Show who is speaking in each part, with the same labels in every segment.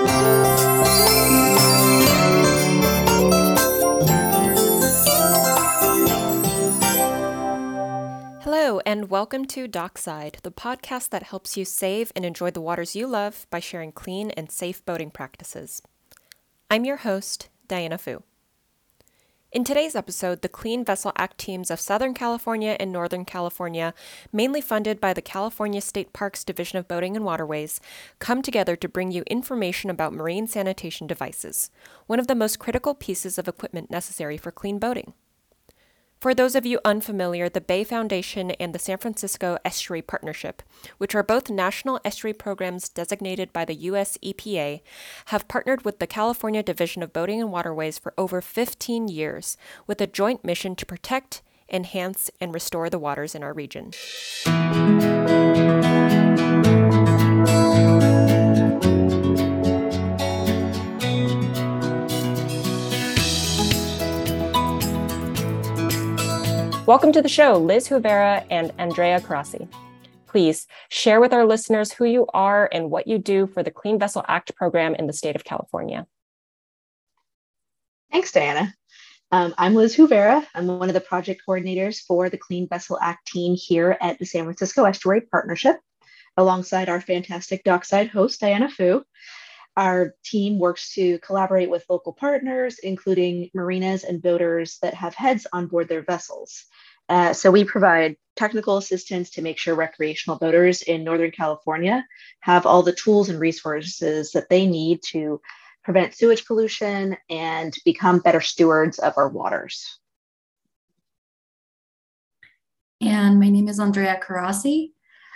Speaker 1: Hello, and welcome to Dockside, the podcast that helps you save and enjoy the waters you love by sharing clean and safe boating practices. I'm your host, Diana Fu. In today's episode, the Clean Vessel Act teams of Southern California and Northern California, mainly funded by the California State Parks Division of Boating and Waterways, come together to bring you information about marine sanitation devices, one of the most critical pieces of equipment necessary for clean boating. For those of you unfamiliar, the Bay Foundation and the San Francisco Estuary Partnership, which are both national estuary programs designated by the U.S. EPA, have partnered with the California Division of Boating and Waterways for over 15 years with a joint mission to protect, enhance, and restore the waters in our region. Welcome to the show, Liz Hoovera and Andrea Carrassi. Please share with our listeners who you are and what you do for the Clean Vessel Act program in the state of California.
Speaker 2: Thanks, Diana. Um, I'm Liz Hoovera. I'm one of the project coordinators for the Clean Vessel Act team here at the San Francisco Estuary Partnership, alongside our fantastic dockside host, Diana Fu. Our team works to collaborate with local partners, including marinas and boaters that have heads on board their vessels. Uh, so we provide technical assistance to make sure recreational boaters in Northern California have all the tools and resources that they need to prevent sewage pollution and become better stewards of our waters.
Speaker 3: And my name is Andrea Carrassi.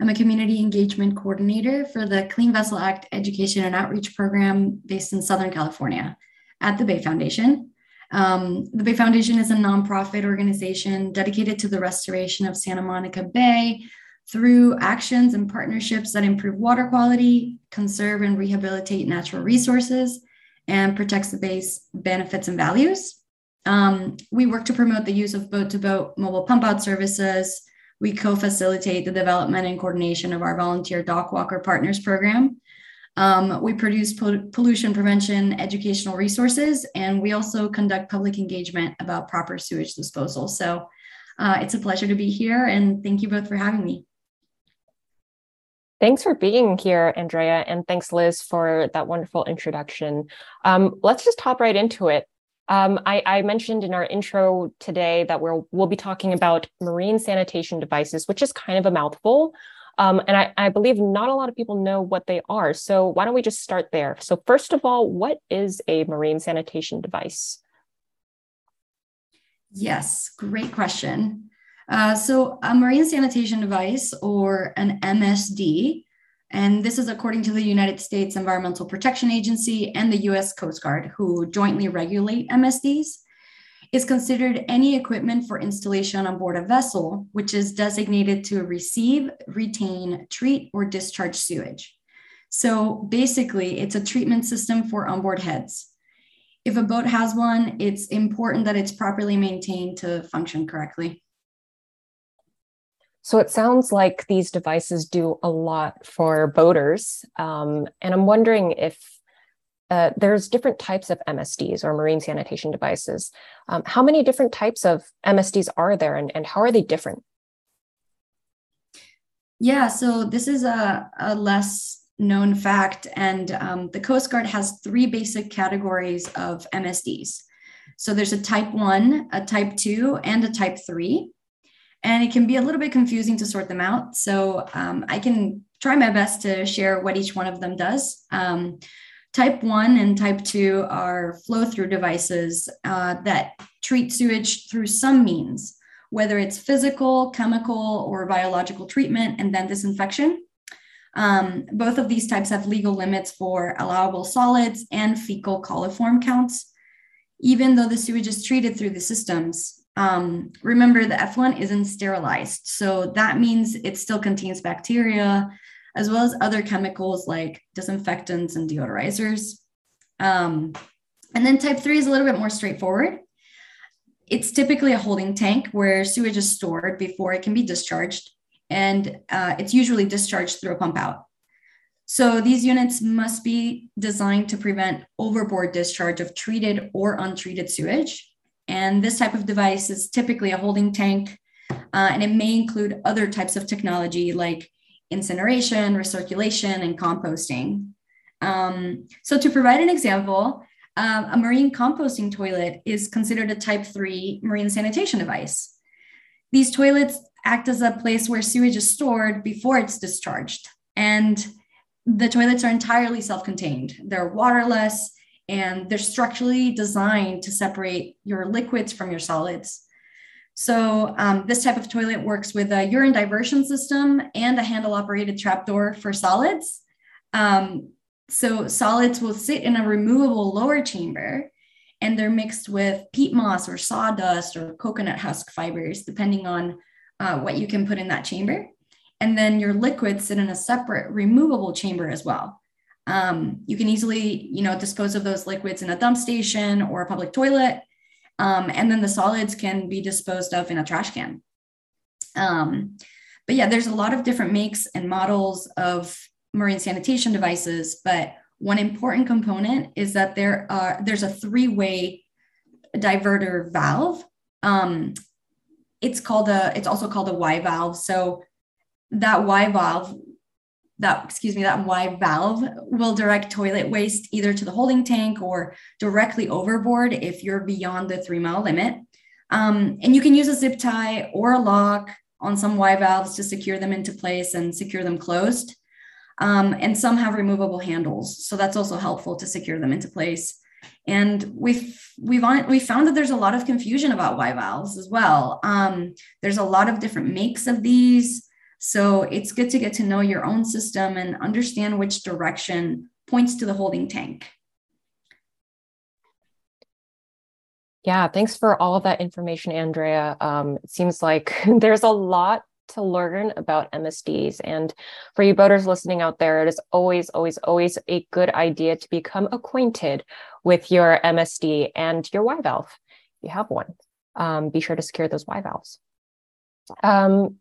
Speaker 3: I'm a community engagement coordinator for the Clean Vessel Act Education and Outreach Program based in Southern California at the Bay Foundation. Um, the Bay Foundation is a nonprofit organization dedicated to the restoration of Santa Monica Bay through actions and partnerships that improve water quality, conserve and rehabilitate natural resources, and protects the bay's benefits and values. Um, we work to promote the use of boat to boat mobile pump out services. We co facilitate the development and coordination of our volunteer dock walker partners program, um, we produce pollution prevention educational resources, and we also conduct public engagement about proper sewage disposal. So uh, it's a pleasure to be here, and thank you both for having me.
Speaker 1: Thanks for being here, Andrea, and thanks, Liz, for that wonderful introduction. Um, let's just hop right into it. Um, I, I, mentioned in our intro today that we'll, we'll be talking about marine sanitation devices, which is kind of a mouthful. Um, and I, I believe not a lot of people know what they are. So why don't we just start there? So first of all, what is a marine sanitation device?
Speaker 3: Yes, great question. Uh, so a marine sanitation device or an MSD, and this is according to the United States Environmental Protection Agency and the US Coast Guard, who jointly regulate MSDs is considered any equipment for installation on board a vessel, which is designated to receive, retain, treat, or discharge sewage. So basically, it's a treatment system for onboard heads. If a boat has one, it's important that it's properly maintained to function correctly.
Speaker 1: So it sounds like these devices do a lot for boaters. Um, and I'm wondering if uh, there's different types of MSDs or marine sanitation devices. Um, how many different types of MSDs are there and, and how are they different?
Speaker 3: Yeah, so this is a, a less known fact, and um, the Coast Guard has three basic categories of MSDs. So there's a type one, a type two, and a type three. And it can be a little bit confusing to sort them out. So um, I can try my best to share what each one of them does. Um, Type 1 and type 2 are flow through devices uh, that treat sewage through some means, whether it's physical, chemical, or biological treatment and then disinfection. Um, both of these types have legal limits for allowable solids and fecal coliform counts, even though the sewage is treated through the systems. Um, remember, the effluent isn't sterilized, so that means it still contains bacteria, as well as other chemicals like disinfectants and deodorizers. Um, and then type three is a little bit more straightforward. It's typically a holding tank where sewage is stored before it can be discharged, and uh, it's usually discharged through a pump out. So these units must be designed to prevent overboard discharge of treated or untreated sewage. And this type of device is typically a holding tank, uh, and it may include other types of technology like incineration, recirculation, and composting. Um, so to provide an example, um, a marine composting toilet is considered a type 3 marine sanitation device. These toilets act as a place where sewage is stored before it's discharged. And the toilets are entirely self contained, they're waterless, and they're structurally designed to separate your liquids from your solids. So, um, this type of toilet works with a urine diversion system and a handle operated trapdoor for solids. Um, so, solids will sit in a removable lower chamber and they're mixed with peat moss or sawdust or coconut husk fibers, depending on uh, what you can put in that chamber. And then your liquids sit in a separate removable chamber as well. Um, you can easily, you know, dispose of those liquids in a dump station or a public toilet. Um, and then the solids can be disposed of in a trash can. Um, but yeah, there's a lot of different makes and models of marine sanitation devices, but one important component is that there are there's a three-way diverter valve. Um, it's called a it's also called a Y valve. So that Y valve, that excuse me, that Y valve will direct toilet waste either to the holding tank or directly overboard if you're beyond the three mile limit. Um, and you can use a zip tie or a lock on some Y valves to secure them into place and secure them closed. Um, and some have removable handles, so that's also helpful to secure them into place. And we've we've we found that there's a lot of confusion about Y valves as well. Um, there's a lot of different makes of these, so it's good to get to know your own system and understand which direction points to the holding tank.
Speaker 1: Yeah, thanks for all of that information, Andrea. Um, it seems like there's a lot to learn about MSDs. And for you boaters listening out there, it is always, always, always a good idea to become acquainted with your MSD and your Y valve. If you have one, um, be sure to secure those Y valves. Um,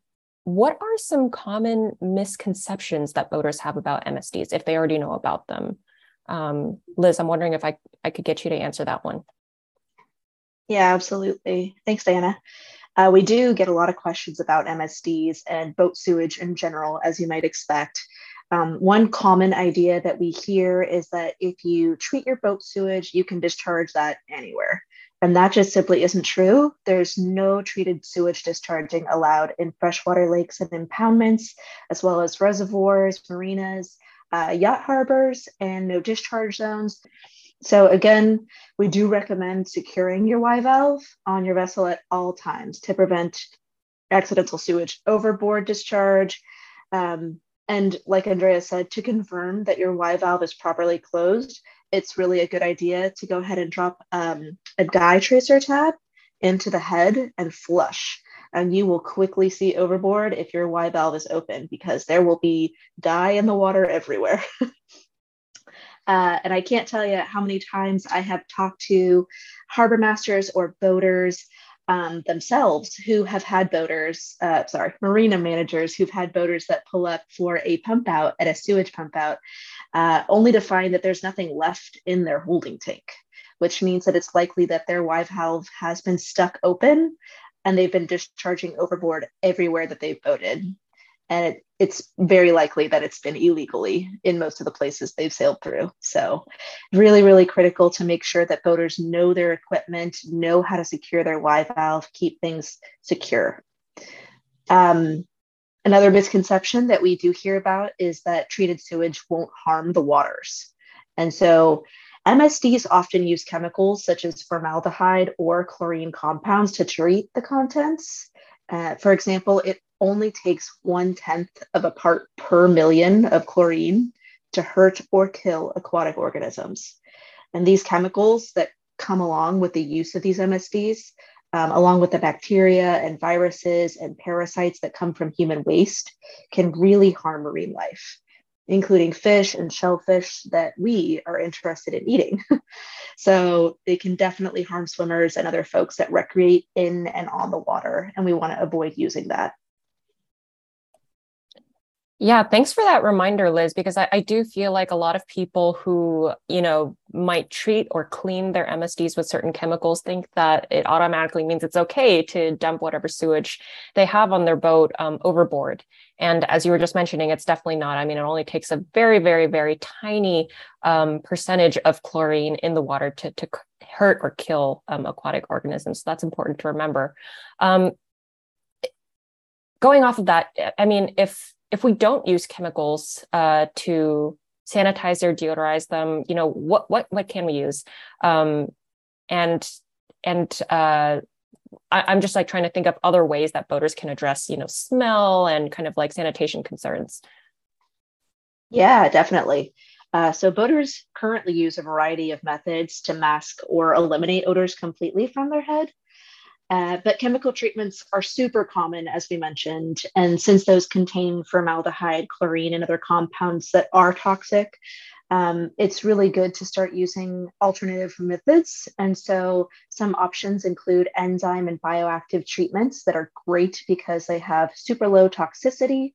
Speaker 1: what are some common misconceptions that boaters have about MSDs if they already know about them? Um, Liz, I'm wondering if I, I could get you to answer that one.
Speaker 2: Yeah, absolutely. Thanks, Diana. Uh, we do get a lot of questions about MSDs and boat sewage in general, as you might expect. Um, one common idea that we hear is that if you treat your boat sewage, you can discharge that anywhere. And that just simply isn't true. There's no treated sewage discharging allowed in freshwater lakes and impoundments, as well as reservoirs, marinas, uh, yacht harbors, and no discharge zones. So again, we do recommend securing your Y valve on your vessel at all times to prevent accidental sewage overboard discharge. Um, and like Andrea said, to confirm that your Y valve is properly closed, it's really a good idea to go ahead and drop um, a dye tracer tab into the head and flush. And you will quickly see overboard if your Y valve is open because there will be dye in the water everywhere. Uh, and I can't tell you how many times I have talked to harbor masters or boaters um, themselves who have had boaters, uh, sorry, marina managers who've had boaters that pull up for a pump out at a sewage pump out, uh, only to find that there's nothing left in their holding tank, which means that it's likely that their Y valve has been stuck open and they've been discharging overboard everywhere that they've boated and it, it's very likely that it's been illegally in most of the places they've sailed through. So, really, really critical to make sure that boaters know their equipment, know how to secure their Y valve, keep things secure. Um, another misconception that we do hear about is that treated sewage won't harm the waters. And so, MSDs often use chemicals such as formaldehyde or chlorine compounds to treat the contents. Uh, for example, it only takes one tenth of a part per million of chlorine to hurt or kill aquatic organisms. And these chemicals that come along with the use of these MSDs, um, along with the bacteria and viruses and parasites that come from human waste, can really harm marine life, including fish and shellfish that we are interested in eating. so they can definitely harm swimmers and other folks that recreate in and on the water, and we want to avoid using that.
Speaker 1: Yeah, thanks for that reminder, Liz, because I, I, do feel like a lot of people who, you know, might treat or clean their MSDs with certain chemicals think that it automatically means it's okay to dump whatever sewage they have on their boat um, overboard. And as you were just mentioning, it's definitely not. I mean, it only takes a very, very, very tiny um, percentage of chlorine in the water to, to hurt or kill um, aquatic organisms. So that's important to remember. Um, going off of that, I mean, if if we don't use chemicals uh, to sanitize or deodorize them, you know, what what what can we use? Um, and and uh, I, am just like trying to think of other ways that boaters can address, you know, smell and kind of like sanitation concerns.
Speaker 2: Yeah, definitely. Uh, so boaters currently use a variety of methods to mask or eliminate odors completely from their head. Uh, but chemical treatments are super common, as we mentioned. And since those contain formaldehyde, chlorine, and other compounds that are toxic, um, it's really good to start using alternative methods. And so some options include enzyme and bioactive treatments that are great because they have super low toxicity.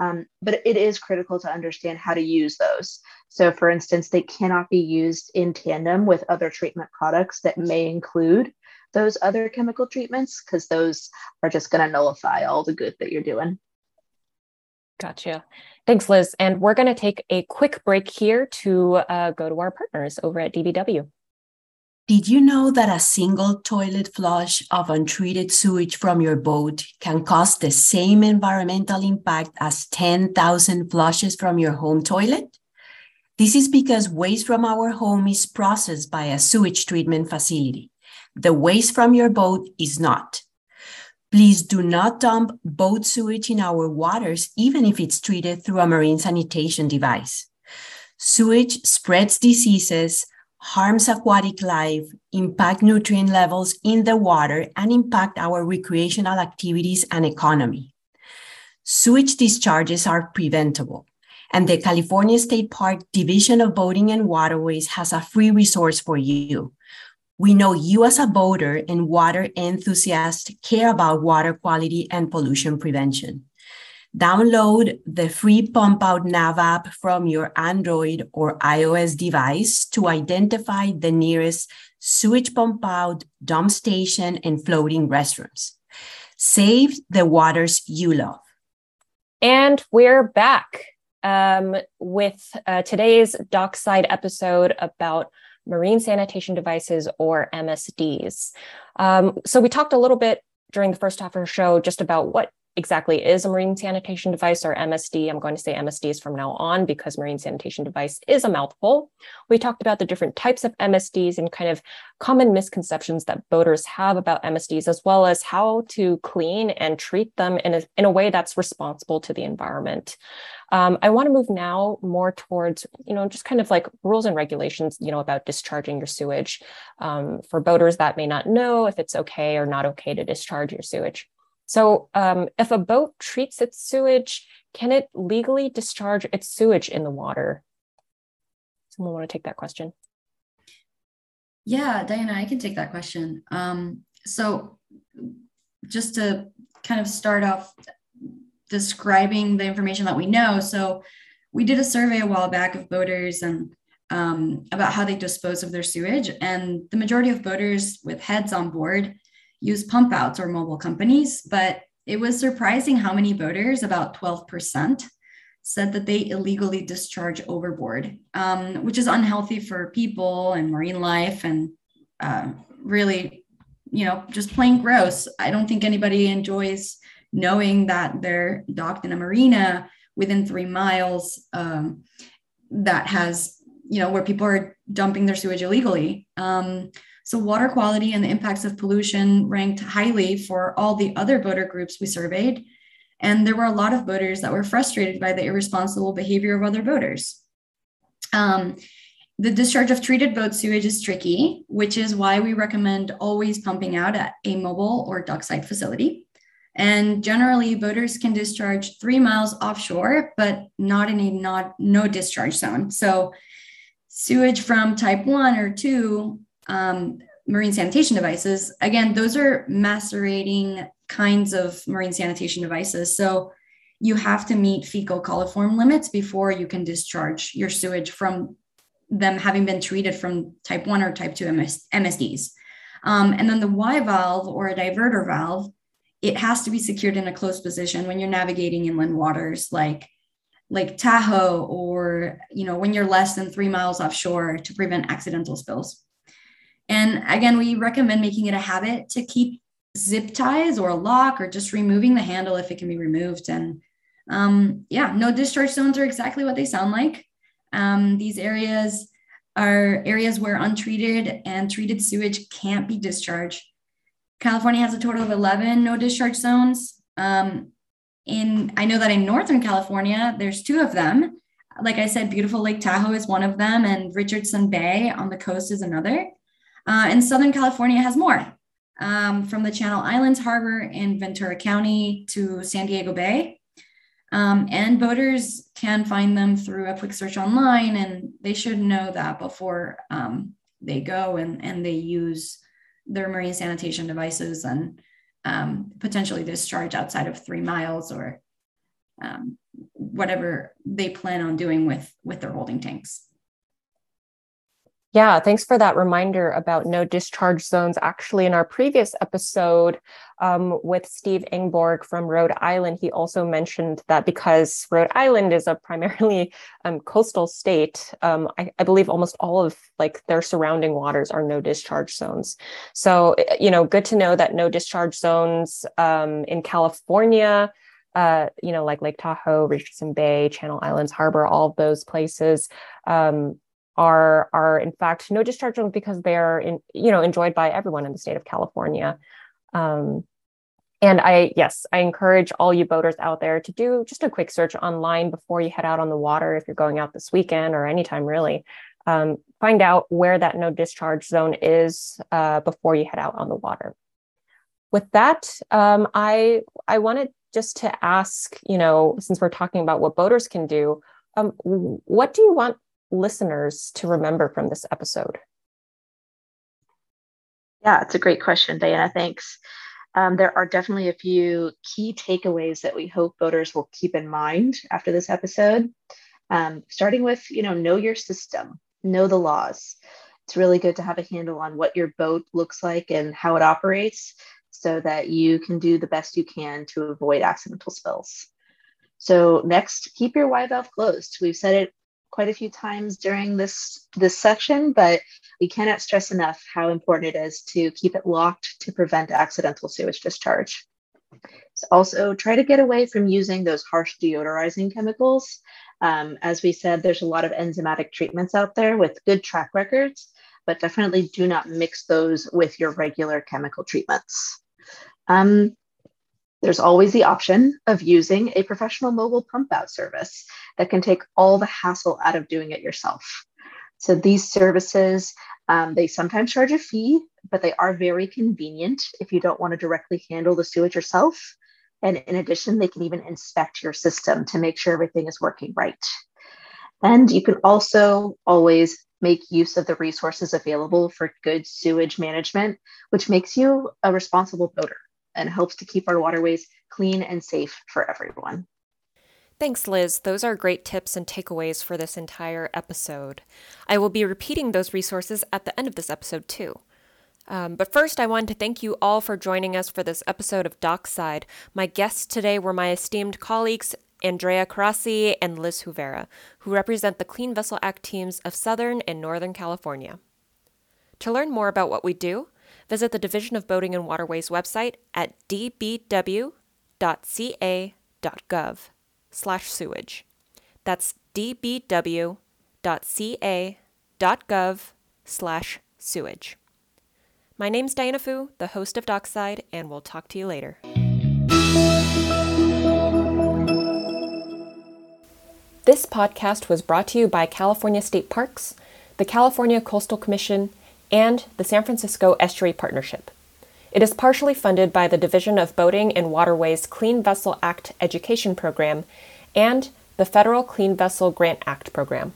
Speaker 2: Um, but it is critical to understand how to use those. So, for instance, they cannot be used in tandem with other treatment products that may include those other chemical treatments because those are just going to nullify all the good that you're doing.
Speaker 1: Gotcha. Thanks, Liz. And we're going to take a quick break here to uh, go to our partners over at DBW.
Speaker 4: Did you know that a single toilet flush of untreated sewage from your boat can cause the same environmental impact as 10,000 flushes from your home toilet? This is because waste from our home is processed by a sewage treatment facility. The waste from your boat is not. Please do not dump boat sewage in our waters, even if it's treated through a marine sanitation device. Sewage spreads diseases, harms aquatic life, impact nutrient levels in the water, and impact our recreational activities and economy. Sewage discharges are preventable, and the California State Park Division of Boating and Waterways has a free resource for you. We know you as a boater and water enthusiast care about water quality and pollution prevention. Download the free Pump Out Nav app from your Android or iOS device to identify the nearest sewage pump out, dump station, and floating restrooms. Save the waters you love.
Speaker 1: And we're back um, with uh, today's Dockside episode about marine sanitation devices or MSDs. Um, so we talked a little bit during the first half of our show just about what exactly is a marine sanitation device or MSD. I'm going to say MSDs from now on because marine sanitation device is a mouthful. We talked about the different types of MSDs and kind of common misconceptions that boaters have about MSDs, as well as how to clean and treat them in a, in a way that's responsible to the environment. Um, I want to move now more towards, you know, just kind of like rules and regulations, you know, about discharging your sewage. Um, for boaters that may not know if it's okay or not okay to discharge your sewage. So, um, if a boat treats its sewage, can it legally discharge its sewage in the water? Someone want to take that question?
Speaker 3: Yeah, Diana, I can take that question. Um, so, just to kind of start off describing the information that we know. So, we did a survey a while back of boaters and um, about how they dispose of their sewage. And the majority of boaters with heads on board use pump outs or mobile companies, but it was surprising how many boaters, about 12%, said that they illegally discharge overboard, um, which is unhealthy for people and marine life and uh, really, you know, just plain gross. I don't think anybody enjoys knowing that they're docked in a marina within three miles um, that has, you know, where people are dumping their sewage illegally. Um, so, water quality and the impacts of pollution ranked highly for all the other voter groups we surveyed. And there were a lot of voters that were frustrated by the irresponsible behavior of other boaters. Um, the discharge of treated boat sewage is tricky, which is why we recommend always pumping out at a mobile or dockside facility. And generally, boaters can discharge three miles offshore, but not in a not no discharge zone. So, sewage from type one or two um, marine sanitation devices, again, those are macerating kinds of marine sanitation devices. So you have to meet fecal coliform limits before you can discharge your sewage from them having been treated from type 1 or type 2 MS, MSDs. Um, and then the Y valve or a diverter valve, it has to be secured in a closed position when you're navigating inland waters like like Tahoe or you know when you're less than three miles offshore to prevent accidental spills. And again, we recommend making it a habit to keep zip ties or a lock or just removing the handle if it can be removed. And um, yeah, no discharge zones are exactly what they sound like. Um, these areas are areas where untreated and treated sewage can't be discharged. California has a total of 11 no discharge zones. Um, in I know that in Northern California, there's two of them. Like I said, beautiful Lake Tahoe is one of them, and Richardson Bay on the coast is another. Uh, and Southern California has more, um, from the Channel Islands Harbor in Ventura County to San Diego Bay. Um, and boaters can find them through a quick search online, and they should know that before um, they go and, and they use their marine sanitation devices and um, potentially discharge outside of three miles or um, whatever they plan on doing with with their holding tanks.
Speaker 1: Yeah, thanks for that reminder about no discharge zones. Actually, in our previous episode um, with Steve Engborg from Rhode Island, he also mentioned that because Rhode Island is a primarily um, coastal state, um, I, I, believe almost all of like their surrounding waters are no discharge zones. So, eh, you know, good to know that no discharge zones um, in California. Uh, you know, like Lake Tahoe, Richardson Bay, Channel Islands Harbor, all of those places um, are are in fact no discharge zones because they are in, you know enjoyed by everyone in the state of California. Um, and I yes, I encourage all you boaters out there to do just a quick search online before you head out on the water if you're going out this weekend or anytime really. Um, find out where that no discharge zone is uh, before you head out on the water. With that, um, I I wanted just to ask, you know, since we're talking about what boaters can do, um, what do you want listeners to remember from this episode?
Speaker 2: Yeah, it's a great question, Diana. Thanks. Um, there are definitely a few key takeaways that we hope voters will keep in mind after this episode. Um, starting with, you know, know your system, know the laws. It's really good to have a handle on what your boat looks like and how it operates so that you can do the best you can to avoid accidental spills. So next, keep your Y valve closed. We've said it quite a few times during this this section, but we cannot stress enough how important it is to keep it locked to prevent accidental sewage discharge. So also try to get away from using those harsh deodorizing chemicals. Um, as we said, there's a lot of enzymatic treatments out there with good track records, but definitely do not mix those with your regular chemical treatments. Um, there's always the option of using a professional mobile pump out service that can take all the hassle out of doing it yourself. So these services, um, they sometimes charge a fee, but they are very convenient if you don't want to directly handle the sewage yourself. And in addition, they can even inspect your system to make sure everything is working right. And you can also always make use of the resources available for good sewage management, which makes you a responsible boater and helps to keep our waterways clean and safe for everyone.
Speaker 1: Thanks, Liz. Those are great tips and takeaways for this entire episode. I will be repeating those resources at the end of this episode, too. Um, but first, I wanted to thank you all for joining us for this episode of Dockside. My guests today were my esteemed colleagues, Andrea Carassi and Liz Hoovera, who represent the Clean Vessel Act teams of Southern and Northern California. To learn more about what we do, visit the Division of Boating and Waterways website at dbw.ca.gov slash sewage. That's dbw.ca.gov slash sewage. My name's Diana Fu, the host of Dockside, and we'll talk to you later. This podcast was brought to you by California State Parks, the California Coastal Commission, and the San Francisco Estuary Partnership. It is partially funded by the Division of Boating and Waterways Clean Vessel Act Education Program and the Federal Clean Vessel Grant Act Program.